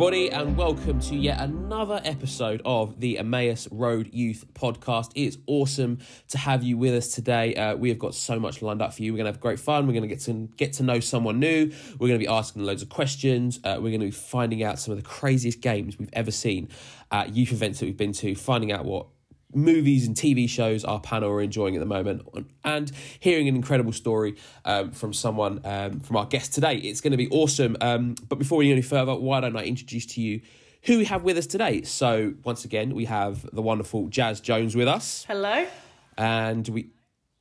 Everybody, and welcome to yet another episode of the Emmaus Road Youth Podcast. It's awesome to have you with us today. Uh, we have got so much lined up for you. We're going to have great fun. We're going to get to get to know someone new. We're going to be asking loads of questions. Uh, we're going to be finding out some of the craziest games we've ever seen at youth events that we've been to. Finding out what movies and TV shows our panel are enjoying at the moment, and hearing an incredible story um, from someone um, from our guest today. It's going to be awesome. Um, but before we go any further, why don't I introduce to you who we have with us today? So once again, we have the wonderful Jazz Jones with us, Hello. and we.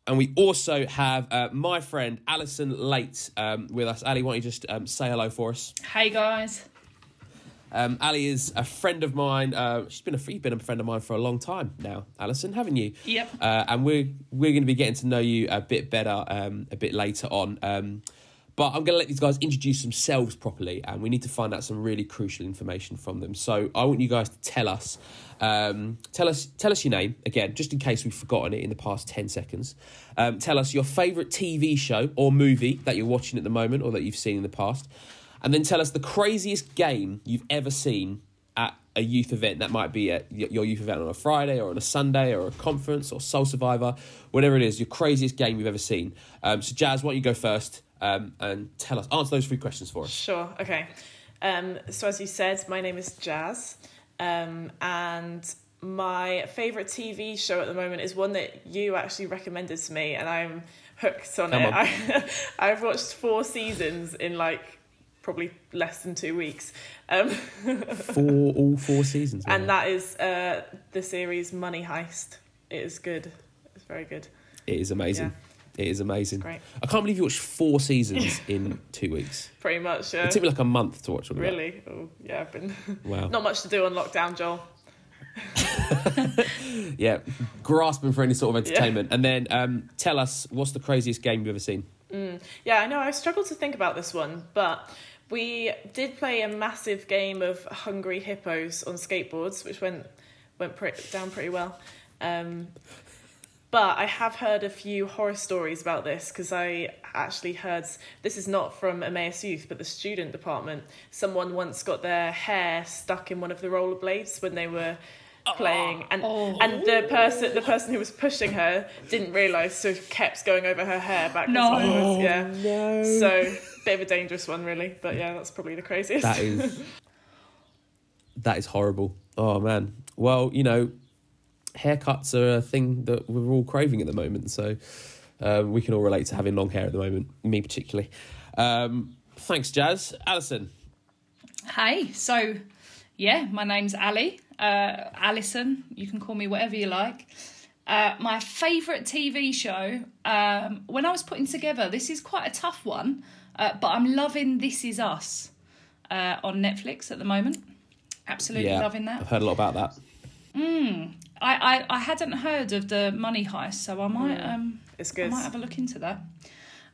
And we also have uh, my friend Alison Late um, with us. Ali, why don't you just um, say hello for us? Hey guys. Um, Ali is a friend of mine. Uh, she's been a you've been a friend of mine for a long time now, Alison, haven't you? Yep. Uh, and we're we're going to be getting to know you a bit better um, a bit later on. Um, but I'm going to let these guys introduce themselves properly, and we need to find out some really crucial information from them. So I want you guys to tell us, um, tell us, tell us your name again, just in case we've forgotten it in the past ten seconds. Um, tell us your favourite TV show or movie that you're watching at the moment, or that you've seen in the past, and then tell us the craziest game you've ever seen at a youth event. That might be at your youth event on a Friday or on a Sunday or a conference or Soul Survivor, whatever it is, your craziest game you've ever seen. Um, so, Jazz, why don't you go first um, and tell us, answer those three questions for us. Sure. Okay. Um, so as you said, my name is Jazz, um, and my favorite TV show at the moment is one that you actually recommended to me, and I'm hooked on Come it. on. I, I've watched four seasons in like probably less than two weeks, um, Four, all four seasons. and that is uh, the series Money Heist. It is good. It's very good. it is amazing. It is amazing. Great. I can't believe you watched four seasons in two weeks. Pretty much. Yeah. It took me like a month to watch all. Really? Oh, yeah. I've been Wow. not much to do on lockdown, Joel. Yeah, grasping for any sort of Yeah. entertainment. And then um, tell us, what's the craziest game you've ever seen? Yeah, I know. I struggled to think about this one, but we did play a massive game of Hungry Hippos on skateboards, which went went pre- down pretty well. Um, but I have heard a few horror stories about this because I actually heard this is not from Emmaus Youth, but the student department. Someone once got their hair stuck in one of the rollerblades when they were playing, and and the person the person who was pushing her didn't realise, so kept going over her hair backwards No. and forwards. Yeah. no. So bit of a dangerous one, really. But yeah, that's probably the craziest. That is that is horrible. Oh man. Well, you know, haircuts are a thing that we're all craving at the moment, so um, we can all relate to having long hair at the moment. Me particularly. Um, thanks, Jazz. Alison. Hey, so yeah, my name's Ali. Uh, Alison, you can call me whatever you like. Uh, my favourite TV show, um, when I was putting together, this is quite a tough one, uh, but I'm loving This Is Us uh, on Netflix at the moment. Absolutely yeah, loving that. I've heard a lot about that. I, I, I hadn't heard of the Money Heist, so I might um, It's good. I might have a look into that.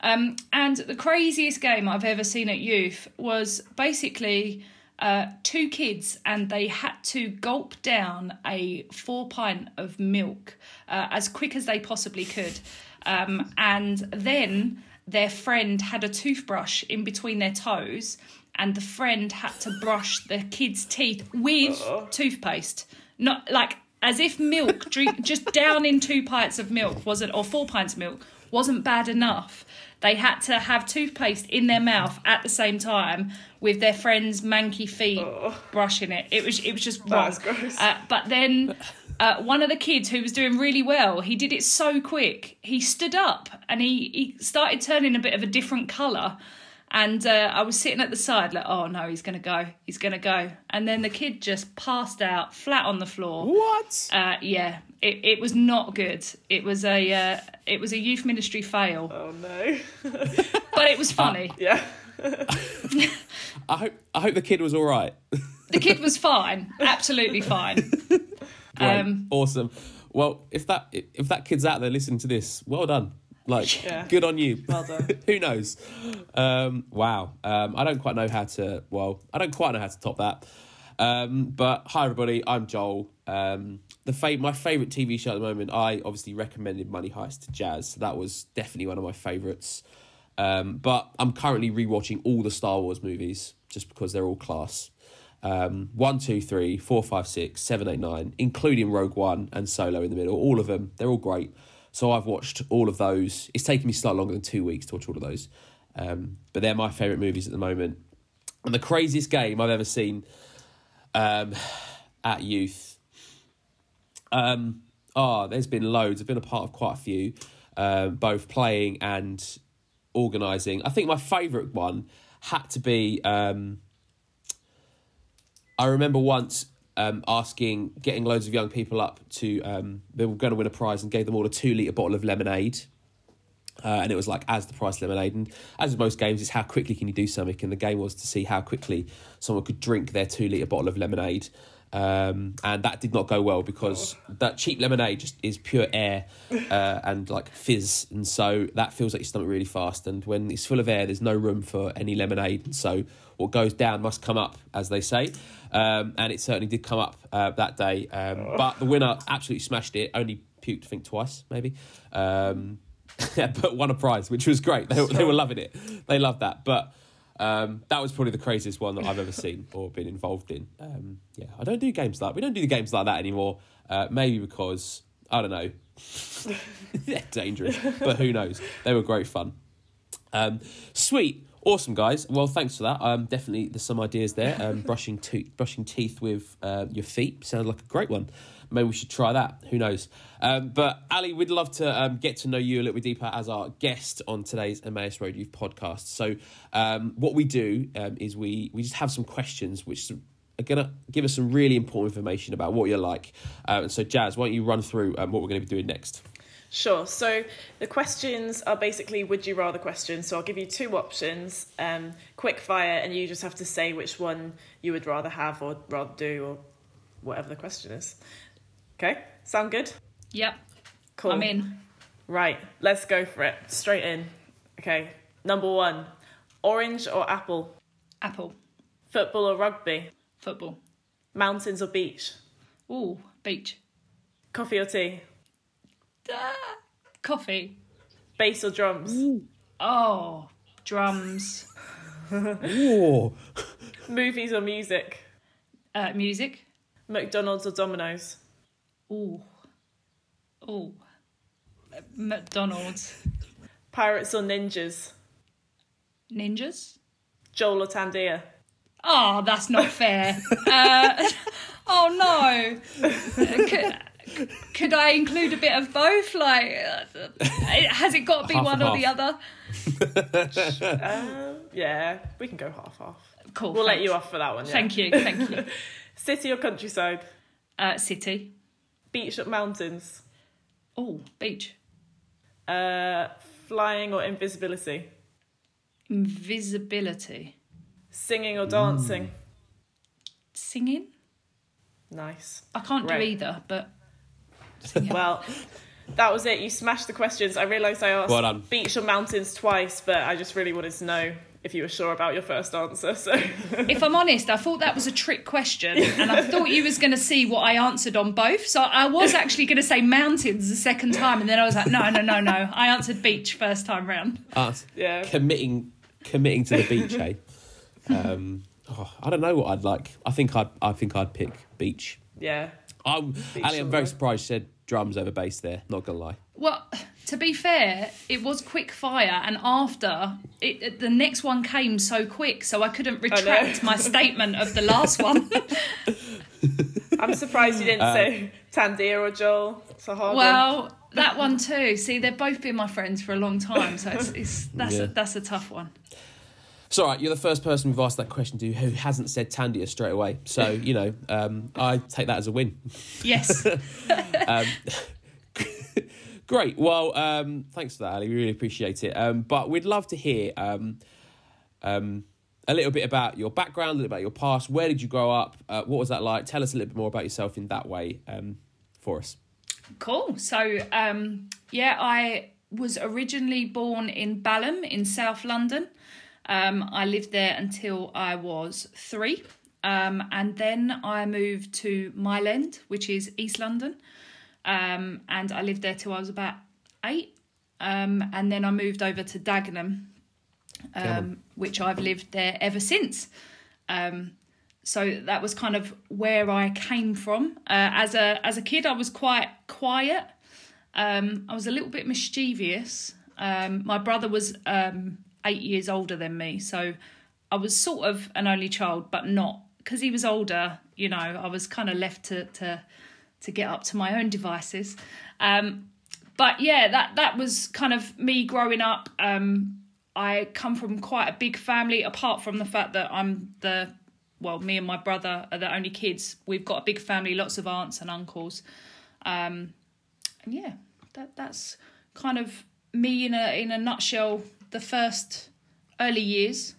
Um, and the craziest game I've ever seen at youth was basically uh, two kids, and they had to gulp down a four pint of milk uh, as quick as they possibly could. Um, and then their friend had a toothbrush in between their toes, and the friend had to brush the kid's teeth with toothpaste. Not like as if milk drink just down in two pints of milk wasn't or four pints of milk wasn't bad enough. They had to have toothpaste in their mouth at the same time with their friend's manky feet brushing it. It was it was just wrong. uh, but then uh, one of the kids who was doing really well he did it so quick he stood up and he, he started turning a bit of a different colour and uh, I was sitting at the side, like, oh no, he's gonna go, he's gonna go. And then the kid just passed out flat on the floor. What? Uh, yeah, it, it was not good. It was a uh, it was a youth ministry fail, Oh no. but it was funny. Yeah. I hope I hope the kid was all right. The kid was fine, absolutely fine. Great. Um, awesome. Well, if that if that kid's out there listening to this, well done. Like, Yeah. good on you. Well done. Who knows? Um, wow. Um, I don't quite know how to. Well, I don't quite know how to top that. Um, but hi everybody, I'm Joel. Um, the fa- my favorite TV show at the moment. I obviously recommended Money Heist to Jazz. So That was definitely one of my favorites. Um, but I'm currently rewatching all the Star Wars movies just because they're all class. Um, one, two, three, four, five, six, seven, eight, nine, including Rogue One and Solo in the middle. All of them, they're all great. So I've watched all of those. It's taken me slightly longer than two weeks to watch all of those, um, but they're my favourite movies at the moment. And the craziest game I've ever seen um, at youth. Um, oh, there's been loads. I've been a part of quite a few, um, both playing and organising. I think my favourite one had to be. Um, I remember once um, asking, getting loads of young people up to, um, they were going to win a prize and gave them all a two litre bottle of lemonade. Uh, and it was like as the price lemonade. And as in most games, it's how quickly can you do something. And the game was to see how quickly someone could drink their two litre bottle of lemonade. Um, and that did not go well because that cheap lemonade just is pure air uh, and like fizz, and so that fills up your stomach really fast. And when it's full of air, there's no room for any lemonade, and so what goes down must come up, as they say. Um, and it certainly did come up uh, that day. Um, but the winner absolutely smashed it. Only puked, I think, twice maybe. Um, but won a prize, which was great. They, they were loving it. They loved that. But um, that was probably the craziest one that I've ever seen or been involved in. Um, yeah, I don't do games like we don't do the games like that anymore. Uh, maybe because I don't know, they're dangerous, but who knows? They were great fun. Um, sweet, awesome guys. Well, thanks for that. Um, definitely there's some ideas there. Um, brushing brushing teeth with uh, your feet sounds like a great one. Maybe we should try that. Who knows? Um, but Ali, we'd love to um, get to know you a little bit deeper as our guest on today's Emmaus Road Youth podcast. So, um, what we do um, is we we just have some questions which are going to give us some really important information about what you're like. Uh, and so, Jazz, why don't you run through um, what we're going to be doing next? Sure. So the questions are basically would you rather questions. So I'll give you two options, um, quick fire, and you just have to say which one you would rather have or rather do or whatever the question is. Okay, sound good? Yep, Cool. I'm in. Right, let's go for it. Straight in. Okay, number one orange or apple, Apple, football or rugby, football. mountains or beach, Ooh, beach. coffee or tea, coffee. bass or drums, Oh, drums. Oh, movies or music, Uh, music. McDonald's or Domino's, Ooh. Ooh. Uh, McDonald's. pirates or ninjas, Ninjas. Joel or Tandia, Oh, that's not fair. uh, oh no. Could, could I include a bit of both? Like, uh, has it got to be Half one and or the other? Um, yeah, we can go half half. Cool. We'll let you off for that one. Yeah. Thank you. Thank you. City or countryside, Uh, city. beach or mountains, Oh, beach. uh, flying or invisibility, Invisibility. singing or dancing. Singing. Nice. I can't Great. do either, but Well, that was it. You smashed the questions. I realised I asked Well beach or mountains twice, but I just really wanted to know if you were sure about your first answer. So if I'm honest, I thought that was a trick question, and I thought you was going to see what I answered on both. So I was actually going to say mountains the second time, and then I was like, no, no, no, no. I answered beach first time round. us yeah, committing committing to the beach, eh? Um, oh, I don't know what I'd like. I think I'd I think I'd pick beach. yeah. I'm, Ali, I'm very surprised you said drums over bass there. Not gonna lie. Well, to be fair, it was quick fire, and after it, it- the next one came so quick, so I couldn't retract my statement of the last one. I'm surprised you didn't Uh, say Tandia or Joel. It's a hard one. well, that one too. See, they've both been my friends for a long time, so it's, it's that's Yeah. a, that's a tough one. It's all right. You're the first person we've asked that question to who hasn't said Tandia straight away. So you know, um, I take that as a win. Yes. Great. Well, um, thanks for that, Ali. We really appreciate it. Um, but we'd love to hear um, um, a little bit about your background, a little bit about your past. Where did you grow up? Uh, what was that like? Tell us a little bit more about yourself in that way um, for us. Cool. So, um, yeah, I was originally born in Balham in South London. Um, I lived there until I was three. Um, and then I moved to Mile End, which is East London. Um, and I lived there till I was about eight. Um, and then I moved over to Dagenham, um, which I've lived there ever since. Um, so that was kind of where I came from. Uh, as a as a kid, I was quite quiet. Um, I was a little bit mischievous. Um, my brother was um, eight years older than me, so I was sort of an only child, but not because he was older. You know, I was kind of left to to to get up to my own devices. Um, but yeah, that that was kind of me growing up. Um, I come from quite a big family, apart from the fact that I'm the well, me and my brother are the only kids. We've got a big family, lots of aunts and uncles. Um, and yeah, that that's kind of me in a in a nutshell. The first early years.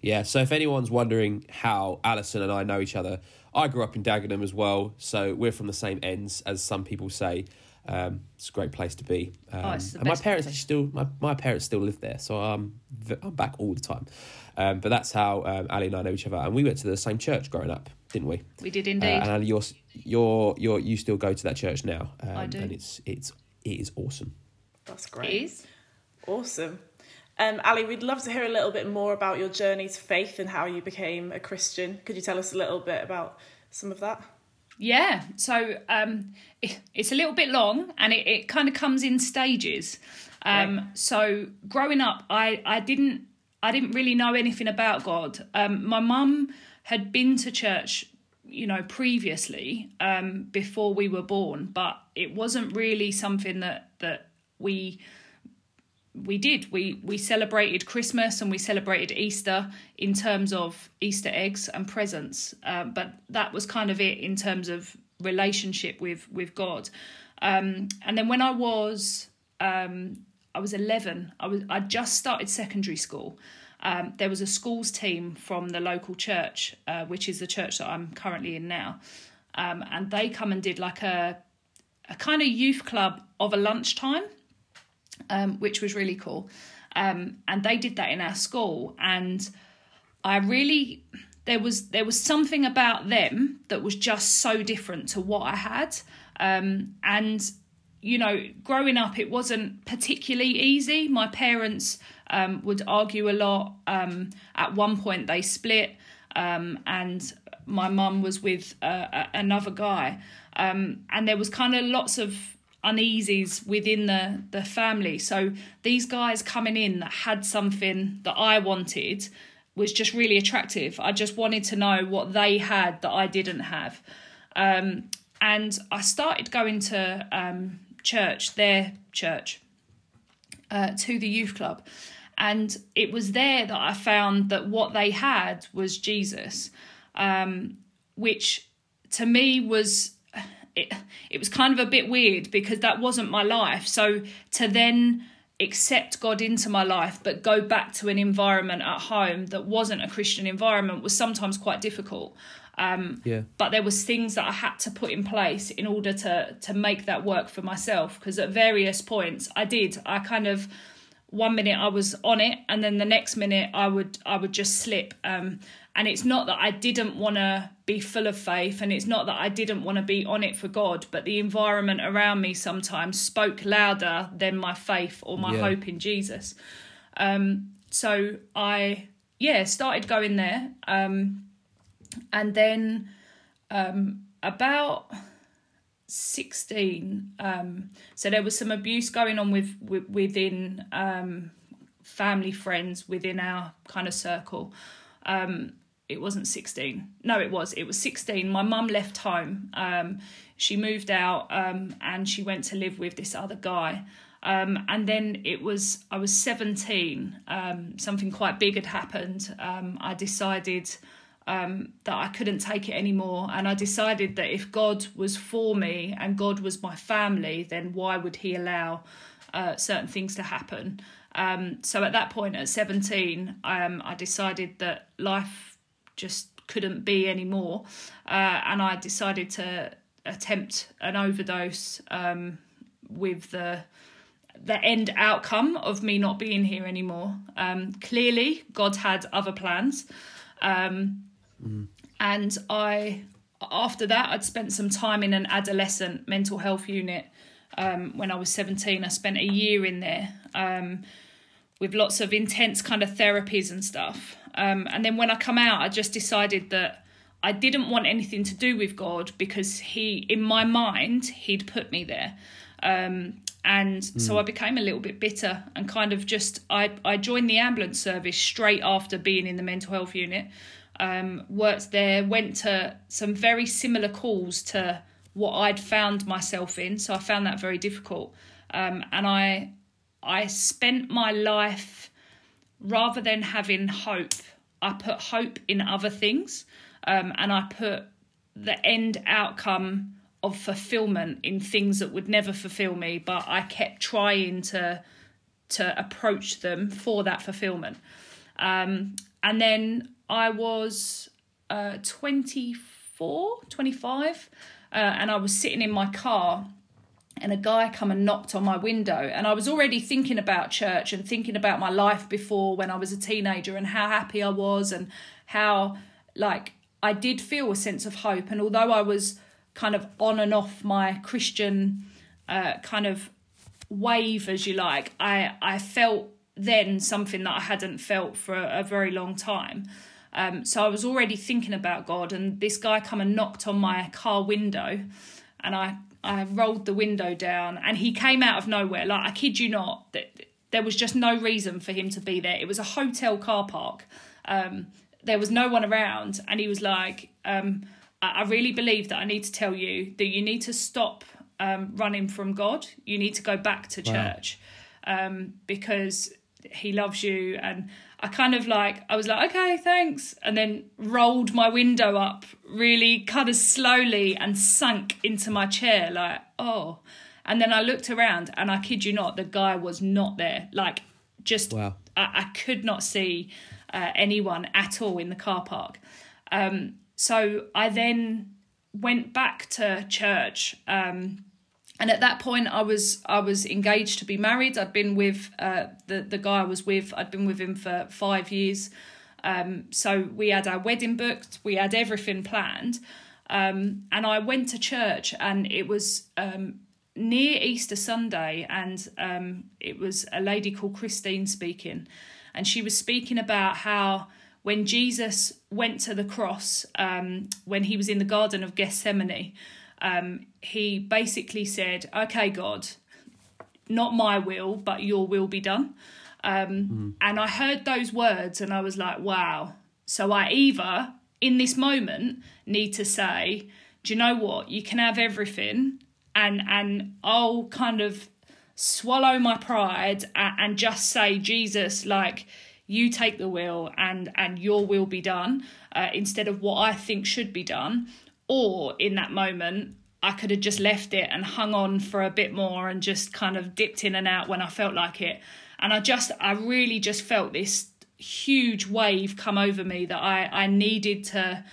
Yeah, so if anyone's wondering how Alison and I know each other, I grew up in Dagenham as well, so we're from the same ends, as some people say. Um, it's a great place to be. Um, Oh, it's the and my parents place. still, my, my parents still live there, so I'm v- I'm back all the time. Um, but that's how um, Ali and I know each other, and we went to the same church growing up, didn't we? We did Uh, indeed. and Ali, you're you're you're you still go to that church now, um, I do. and it's it's it is awesome. That's it great. Awesome. Um, Ali, we'd love to hear a little bit more about your journey to faith and how you became a Christian. Could you tell us a little bit about some of that? Yeah, so um, it, it's a little bit long and it, it kind of comes in stages. Um. So growing up, I, I didn't I didn't really know anything about God. Um, my mum had been to church, you know, previously um, before we were born, but it wasn't really something that that we we did. We we celebrated Christmas and we celebrated Easter in terms of Easter eggs and presents, um, but that was kind of it in terms of relationship with with God. Um, and then when I was um, I was eleven, I was I just started secondary school. Um, there was a schools team from the local church, uh, which is the church that I'm currently in now, um, and they come and did like a a kind of youth club of a lunchtime um, which was really cool. Um, and they did that in our school, and I really there was there was something about them that was just so different to what I had. Um, and you know, growing up, it wasn't particularly easy. My parents um, would argue a lot. Um, at one point, they split, um, and my mum was with uh, another guy, um, and there was kind of lots of uneasies within the the family. So these guys coming in that had something that I wanted was just really attractive. I just wanted to know what they had that I didn't have. Um, and I started going to um, church, their church, uh, to the youth club. And it was there that I found that what they had was Jesus, um, which to me was it, it was kind of a bit weird because that wasn't my life. So to then accept God into my life but go back to an environment at home that wasn't a Christian environment was sometimes quite difficult. Um, Yeah. but there was things that I had to put in place in order to to make that work for myself because at various points I did I kind of one minute I was on it and then the next minute I would I would just slip um and it's not that I didn't want to be full of faith and it's not that I didn't want to be on it for God but the environment around me sometimes spoke louder than my faith or my Yeah. hope in Jesus um so I yeah started going there um and then um about 16 um so there was some abuse going on with, with within um family friends within our kind of circle. Um it wasn't 16 no it was it was 16 my mum left home. Um she moved out um and she went to live with this other guy. Um and then it was i was 17 um something quite big had happened. Um i decided um, that I couldn't take it anymore. And I decided that if God was for me and God was my family, then why would He allow uh, certain things to happen? Um, so at that point, at 17, um, I decided that life just couldn't be anymore. Uh, and I decided to attempt an overdose um, with the the end outcome of me not being here anymore. Um, clearly, God had other plans. Um, and I, after that, I'd spent some time in an adolescent mental health unit um, when I was 17. I spent a year in there um, with lots of intense kind of therapies and stuff. Um, and then when I come out, I just decided that I didn't want anything to do with God because He, in my mind, He'd put me there. Um, and mm. so I became a little bit bitter and kind of just I I joined the ambulance service straight after being in the mental health unit. Um, worked there, went to some very similar calls to what I'd found myself in, so I found that very difficult. Um, and I I spent my life rather than having hope, I put hope in other things, um, and I put the end outcome of fulfillment in things that would never fulfill me, but I kept trying to to approach them for that fulfillment. Um, and then I was uh, 24, 25, uh, and I was sitting in my car and a guy come and knocked on my window. And i was already thinking about church and thinking about my life before when i was a teenager and how happy i was and how like i did feel a sense of hope. And although i was kind of on and off my christian uh, kind of wave as you like i i felt then something that i hadn't felt for a, a very long time um, so i was already thinking about god and this guy come and knocked on my car window and i I rolled the window down and he came out of nowhere. Like, I kid you not, that there was just no reason for him to be there. It was a hotel car park. Um, there was no one around. And he was like, um, I, I really believe that I need to tell you that you need to stop um, running from God. You need to go back to church wow. Um, because he loves you. And I kind of like, I was like, okay, thanks. And then rolled my window up really kind of slowly and sunk into my chair, like, oh. And then I looked around and I kid you not, the guy was not there. Like, just, wow. I, I could not see uh, anyone at all in the car park. Um, so I then went back to church. Um, and at that point i was i was engaged to be married. I'd been with uh, the the guy i was with i'd been with him for five years. Um, so we had our wedding booked we had everything planned. Um, and i went to church and it was um, near easter sunday and um, it was a lady called christine speaking. And she was speaking about how when jesus went to the cross um, when he was in the garden of gethsemane um, he basically said, Okay, God, not my will, but your will be done. Um, mm. And I heard those words and I was like, wow. So I either, in this moment, need to say, do you know what? You can have everything, and and I'll kind of swallow my pride and, and just say, Jesus, like you take the will and and your will be done uh, instead of what I think should be done or in that moment, I could have just left it and hung on for a bit more and just kind of dipped in and out when I felt like it. And I just, I really just felt this huge wave come over me that I, I needed to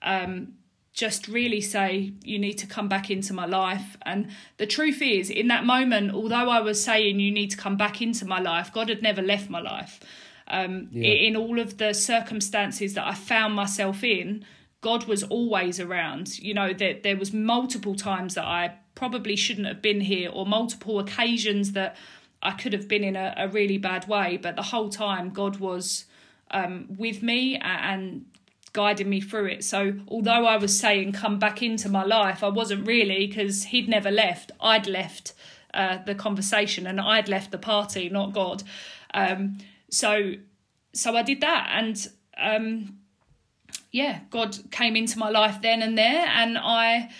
um, just really say, you need to come back into my life. And the truth is, in that moment, although I was saying, you need to come back into my life, God had never left my life. Um, yeah. In all of the circumstances that I found myself in, God was always around. You know, that there was multiple times that I probably shouldn't have been here, or multiple occasions that I could have been in a, a really bad way. But the whole time, God was um, with me and guiding me through it. So, although I was saying, come back into my life, I wasn't really because He'd never left. I'd left uh, the conversation and I'd left the party, not God. Um, so, so I did that. And um, yeah, God came into my life then and there, and I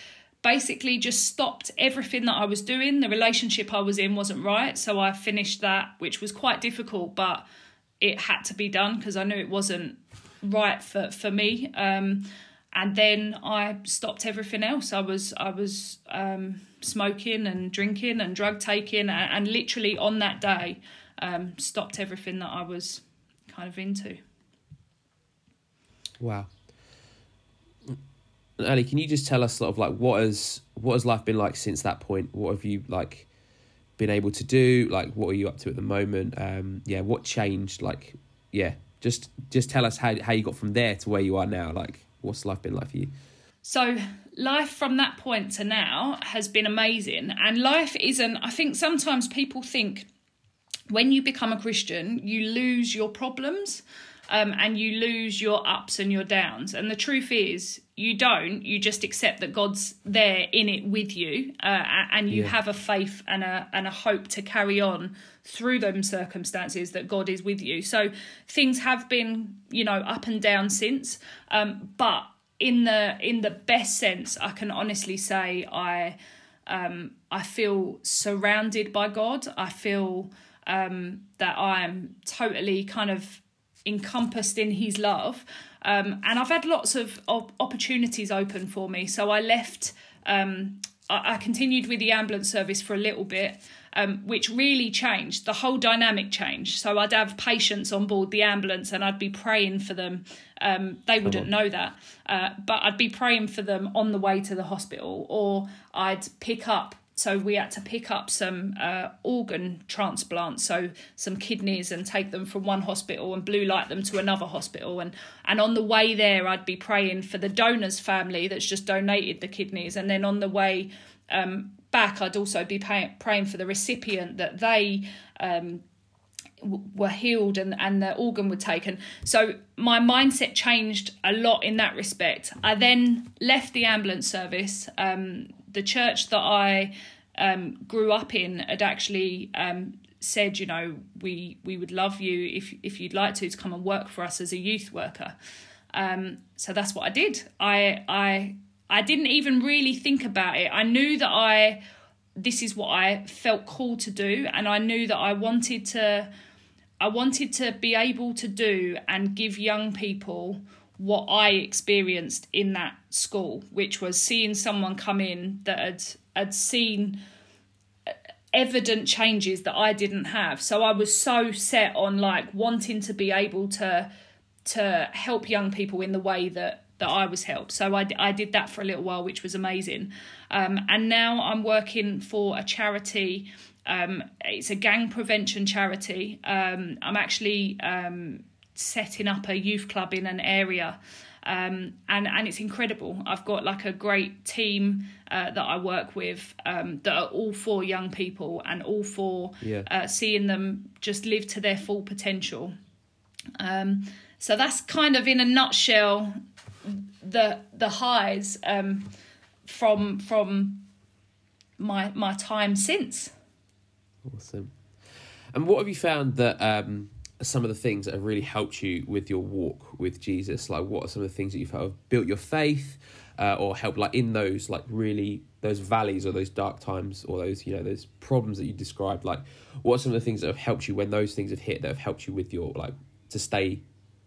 basically just stopped everything that I was doing. The relationship I was in wasn't right, so I finished that, which was quite difficult, but it had to be done because I knew it wasn't right for for me. Um, and then I stopped everything else. I was I was um, smoking and drinking and drug taking, and, and literally on that day, um, stopped everything that I was kind of into. Wow. Ali, can you just tell us sort of like what has what has life been like since that point? What have you like been able to do? Like what are you up to at the moment? Um, yeah, what changed? Like, yeah, just just tell us how how you got from there to where you are now. Like, what's life been like for you? So life from that point to now has been amazing, and life isn't. I think sometimes people think when you become a Christian, you lose your problems. Um, and you lose your ups and your downs. And the truth is, you don't. You just accept that God's there in it with you, uh, and you Yeah. have a faith and a and a hope to carry on through them circumstances that God is with you. So things have been, you know, up and down since, um, but in the in the best sense, I can honestly say I um, I feel surrounded by God. I feel um, that I'm totally kind of encompassed in His love. Um, and I've had lots of op- opportunities open for me. So I left, um, I-, I continued with the ambulance service for a little bit, um, which really changed. The whole dynamic changed. So I'd have patients on board the ambulance and I'd be praying for them. Um, they wouldn't know that, uh, but I'd be praying for them on the way to the hospital, or I'd pick up so we had to pick up some uh, organ transplants so some kidneys and take them from one hospital and blue light them to another hospital and and on the way there i'd be praying for the donor's family that's just donated the kidneys and then on the way um, back i'd also be pay- praying for the recipient that they um, were healed and, and the organ were taken. So my mindset changed a lot in that respect. I then left the ambulance service. Um, the church that I um, grew up in had actually um, said, you know, we we would love you if if you'd like to to come and work for us as a youth worker. Um, so that's what I did. I I I didn't even really think about it. I knew that I this is what I felt called to do, and I knew that I wanted to I wanted to be able to do and give young people what I experienced in that school, which was seeing someone come in that had had seen evident changes that I didn't have. So I was so set on like wanting to be able to to help young people in the way that that I was helped. So I, I did that for a little while, which was amazing. Um, and now I'm working for a charity. Um, it's a gang prevention charity. Um, I'm actually um, setting up a youth club in an area. Um, and and it's incredible. I've got like a great team uh, that I work with um, that are all for young people and all for Yeah. uh, seeing them just live to their full potential. Um, so that's kind of in a nutshell the the highs um, from from my my time since. Awesome. And what have you found that um, some of the things that have really helped you with your walk with Jesus? Like, what are some of the things that you've have built your faith, uh, or helped like in those like really those valleys or those dark times or those you know those problems that you described? Like, what are some of the things that have helped you when those things have hit that have helped you with your like to stay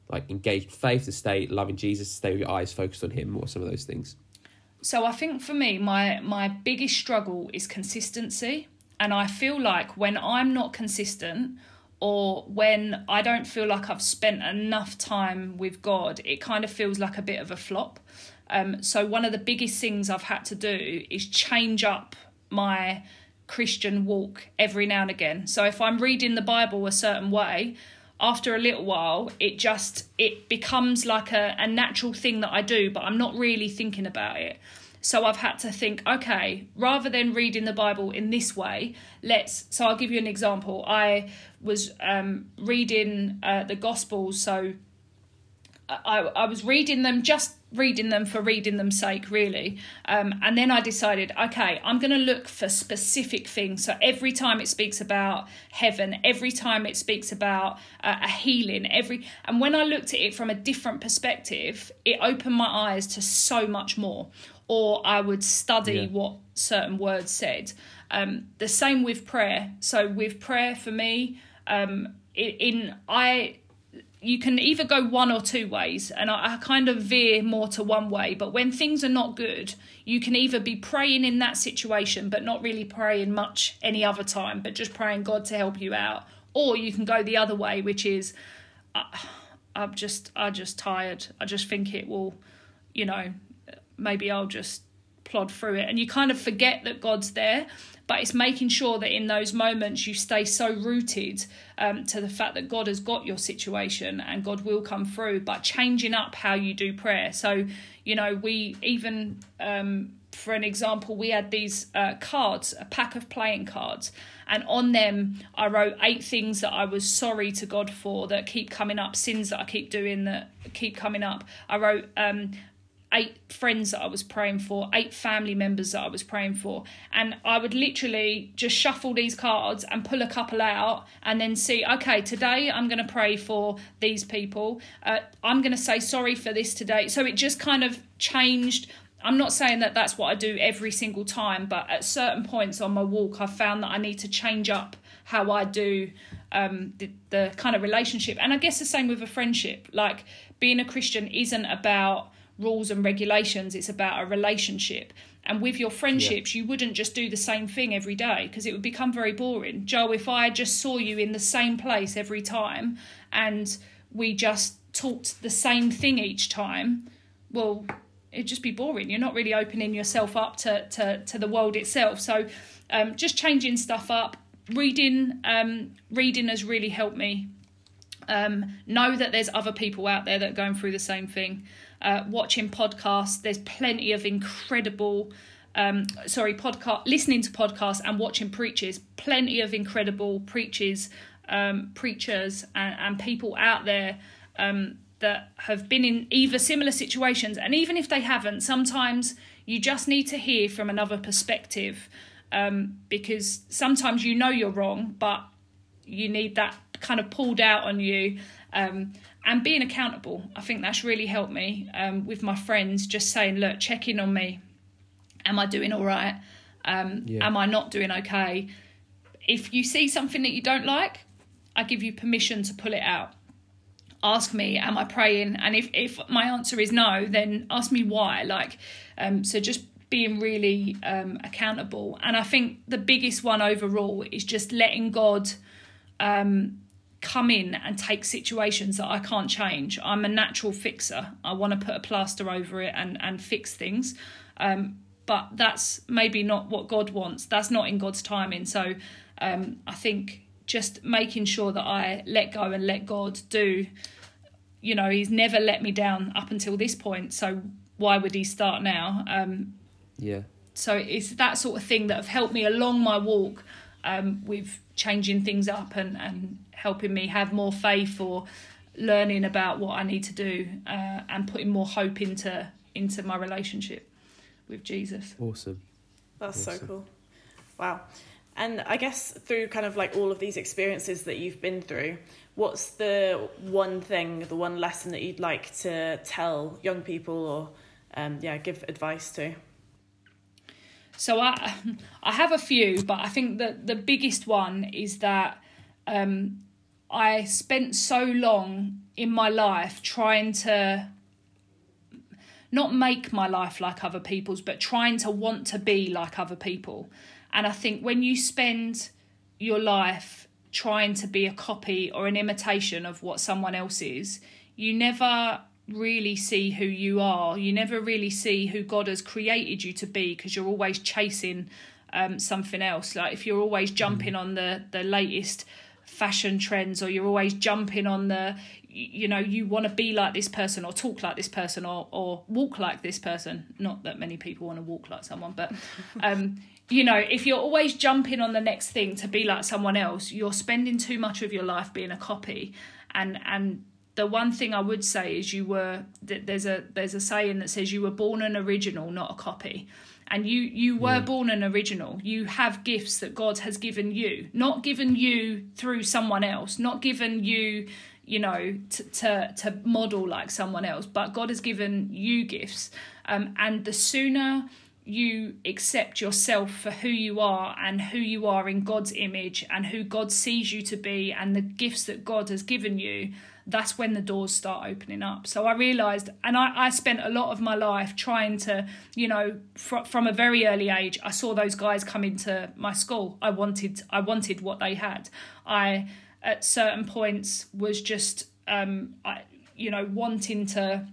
like engaged faith, to stay loving Jesus, to stay with your eyes focused on Him? What are some of those things? So I think for me, my my biggest struggle is consistency, and I feel like when I'm not consistent, or when I don't feel like I've spent enough time with God, it kind of feels like a bit of a flop. Um, so one of the biggest things I've had to do is change up my Christian walk every now and again. So if I'm reading the Bible a certain way, after a little while it just it becomes like a, a natural thing that I do, but I'm not really thinking about it. So I've had to think, okay, rather than reading the Bible in this way, let's. So I'll give you an example. I was um, reading uh, the Gospels, so I, I was reading them just reading them for reading them's sake really um, and then i decided okay i'm going to look for specific things so every time it speaks about heaven every time it speaks about uh, a healing every and when i looked at it from a different perspective it opened my eyes to so much more or i would study Yeah. what certain words said. Um, the same with prayer. So with prayer for me um, in, in i you can either go one or two ways and I, I kind of veer more to one way but when things are not good you can either be praying in that situation but not really praying much any other time but just praying god to help you out or you can go the other way which is I, i'm just i'm just tired. I just think it will you know maybe i'll just plod through it and you kind of forget that god's there but it's making sure that in those moments you stay so rooted um, to the fact that God has got your situation and God will come through, but changing up how you do prayer. So, you know, we even um, for an example, we had these uh, cards, a pack of playing cards, and on them I wrote eight things that I was sorry to God for that keep coming up, sins that I keep doing that keep coming up. I wrote um, eight friends that I was praying for, eight family members that I was praying for. And I would literally just shuffle these cards and pull a couple out and then see, okay, today I'm going to pray for these people. Uh, I'm going to say sorry for this today. So it just kind of changed. I'm not saying that that's what I do every single time, but at certain points on my walk, I found that I need to change up how I do um, the, the kind of relationship. And I guess the same with a friendship. Like being a Christian isn't about rules and regulations, it's about a relationship. And with your friendships, yeah. you wouldn't just do the same thing every day because it would become very boring. Joe, if I just saw you in the same place every time and we just talked the same thing each time, well, it'd just be boring. You're not really opening yourself up to, to, to the world itself. So um, just changing stuff up. Reading, um, reading has really helped me um, know that there's other people out there that are going through the same thing uh, watching podcasts. There's plenty of incredible, um, sorry, podcast, listening to podcasts and watching preachers. Plenty of incredible preachers, um, preachers, and, and, people out there um, that have been in either similar situations, and even if they haven't, sometimes you just need to hear from another perspective. Um, because sometimes you know you're wrong, but you need that kind of pulled out on you um, and being accountable. I think that's really helped me um, with my friends, just saying, look, check in on me. Am I doing all right? Um, yeah. Am I not doing okay? If you see something that you don't like, I give you permission to pull it out. Ask me, am I praying? And if, if my answer is no, then ask me why. Like, um, so just being really um, accountable. And I think the biggest one overall is just letting God um, come in and take situations that I can't change. I'm a natural fixer. I want to put a plaster over it and, and fix things. Um, but that's maybe not what God wants. That's not in God's timing. So um, I think just making sure that I let go and let God do. You know, He's never let me down up until this point. So why would He start now? Um, yeah. So it's that sort of thing that have helped me along my walk um, with changing things up and, and helping me have more faith or learning about what I need to do uh, and putting more hope into into my relationship with Jesus. Awesome. That's awesome. so cool. Wow. And I guess through kind of like all of these experiences that you've been through, what's the one thing, the one lesson that you'd like to tell young people or um, yeah, give advice to? So I I have a few, but I think that the biggest one is that um, I spent so long in my life trying to not make my life like other people's, but trying to want to be like other people. And I think when you spend your life trying to be a copy or an imitation of what someone else is, you never really see who you are. You never really see who God has created you to be because you're always chasing um, something else. Like if you're always jumping on the the latest fashion trends or you're always jumping on the you know you want to be like this person or talk like this person or or walk like this person not that many people want to walk like someone but um you know if you're always jumping on the next thing to be like someone else you're spending too much of your life being a copy and and the one thing I would say is you were there's a there's a saying that says you were born an original not a copy. And you you were yeah. born an original. You have gifts that god has given you. Not given you through someone else. Not given you you know to to, to model like someone else. But god has given you gifts. Um, and the sooner you accept yourself for who you are and who you are in God's image and who God sees you to be and the gifts that God has given you, that's when the doors start opening up. So I realized, and I, I spent a lot of my life trying to, you know, fr- from a very early age, I saw those guys come into my school. I wanted, I wanted what they had. I, at certain points, was just, um, I, you know, wanting to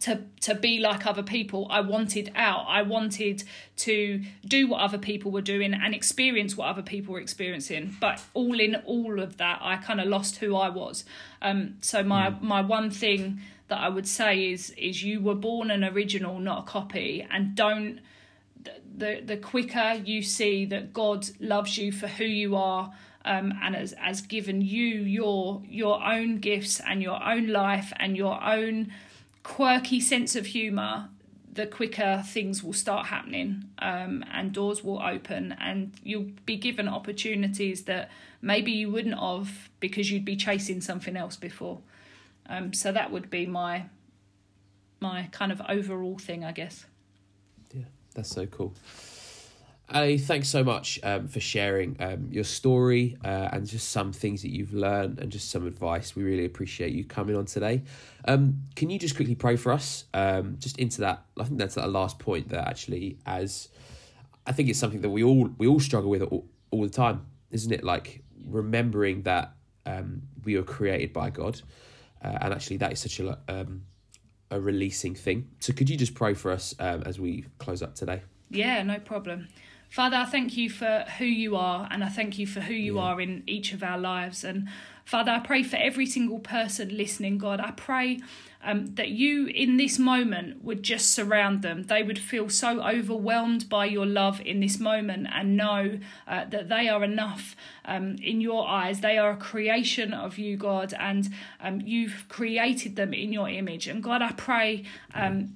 to to be like other people i wanted out i wanted to do what other people were doing and experience what other people were experiencing but all in all of that i kind of lost who i was um, so my mm. my one thing that i would say is is you were born an original not a copy and don't the the quicker you see that God loves you for who you are. Um, and has, has given you your your own gifts and your own life and your own quirky sense of humor the quicker things will start happening um, and doors will open and you'll be given opportunities that maybe you wouldn't have because you'd be chasing something else before. Um, so that would be my my kind of overall thing i guess. Yeah that's so cool Ali, thanks so much um, for sharing um, your story uh, and just some things that you've learned and just some advice. We really appreciate you coming on today. Um, can you just quickly pray for us? Um, just into that, I think that's that last point that actually, as I think it's something that we all we all struggle with all, all the time, isn't it? Like remembering that um, we were created by God, uh, and actually that is such a um, a releasing thing. So could you just pray for us as we close up today? Yeah, no problem. Father, I thank you for who you are, and I thank you for who you yeah. are in each of our lives. And Father, I pray for every single person listening, God. I pray um, that you, in this moment, would just surround them. They would feel so overwhelmed by your love in this moment and know uh, that they are enough um, in your eyes. They are a creation of you, God, and um, you've created them in your image. And God, I pray. Um,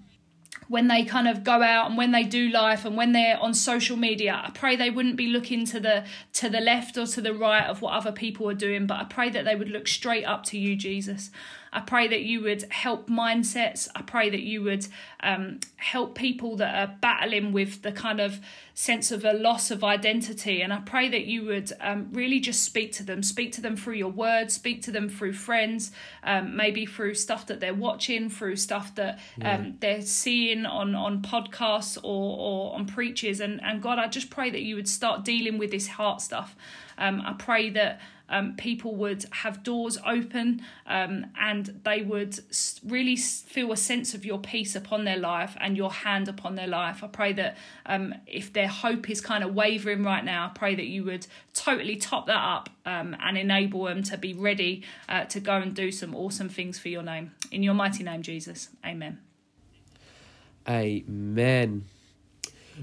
when they kind of go out and when they do life and when they're on social media. I pray they wouldn't be looking to the to the left or to the right of what other people are doing but i pray that they would look straight up to you jesus I pray that you would help mindsets. I pray that you would um, help people that are battling with the kind of sense of a loss of identity. And I pray that you would um, really just speak to them, speak to them through your words, speak to them through friends, um, maybe through stuff that they're watching, through stuff that yeah. Um, they're seeing on, on podcasts or, or on preachers. And, and God, I just pray that you would start dealing with this heart stuff. Um, I pray that um, people would have doors open um, and they would really feel a sense of your peace upon their life and your hand upon their life. I pray that um, if their hope is kind of wavering right now, I pray that you would totally top that up um, and enable them to be ready uh, to go and do some awesome things for your name. In your mighty name, Jesus. Amen. Amen.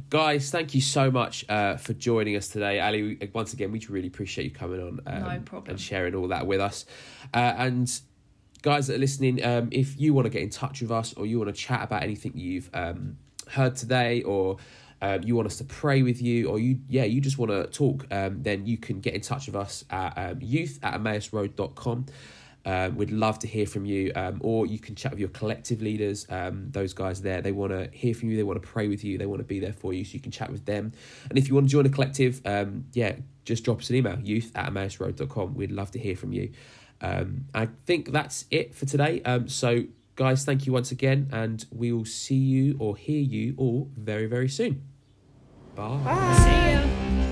Guys, thank you so much uh, for joining us today. Ali, once again, we really appreciate you coming on um, no problem. and sharing all that with us. Uh, and guys that are listening, um, if you want to get in touch with us or you want to chat about anything you've um, heard today or um, you want us to pray with you or you yeah you just want to talk um, then you can get in touch with us at um, youth at emmausroad.com um, we'd love to hear from you, um, or you can chat with your collective leaders. Um, those guys there, they want to hear from you. They want to pray with you. They want to be there for you, so you can chat with them. And if you want to join a collective, um, yeah, just drop us an email, youth at emmausroad.com. We'd love to hear from you. Um, I think that's it for today. Um, so, guys, thank you once again, and we will see you or hear you all very, very soon. Bye. Bye. See you.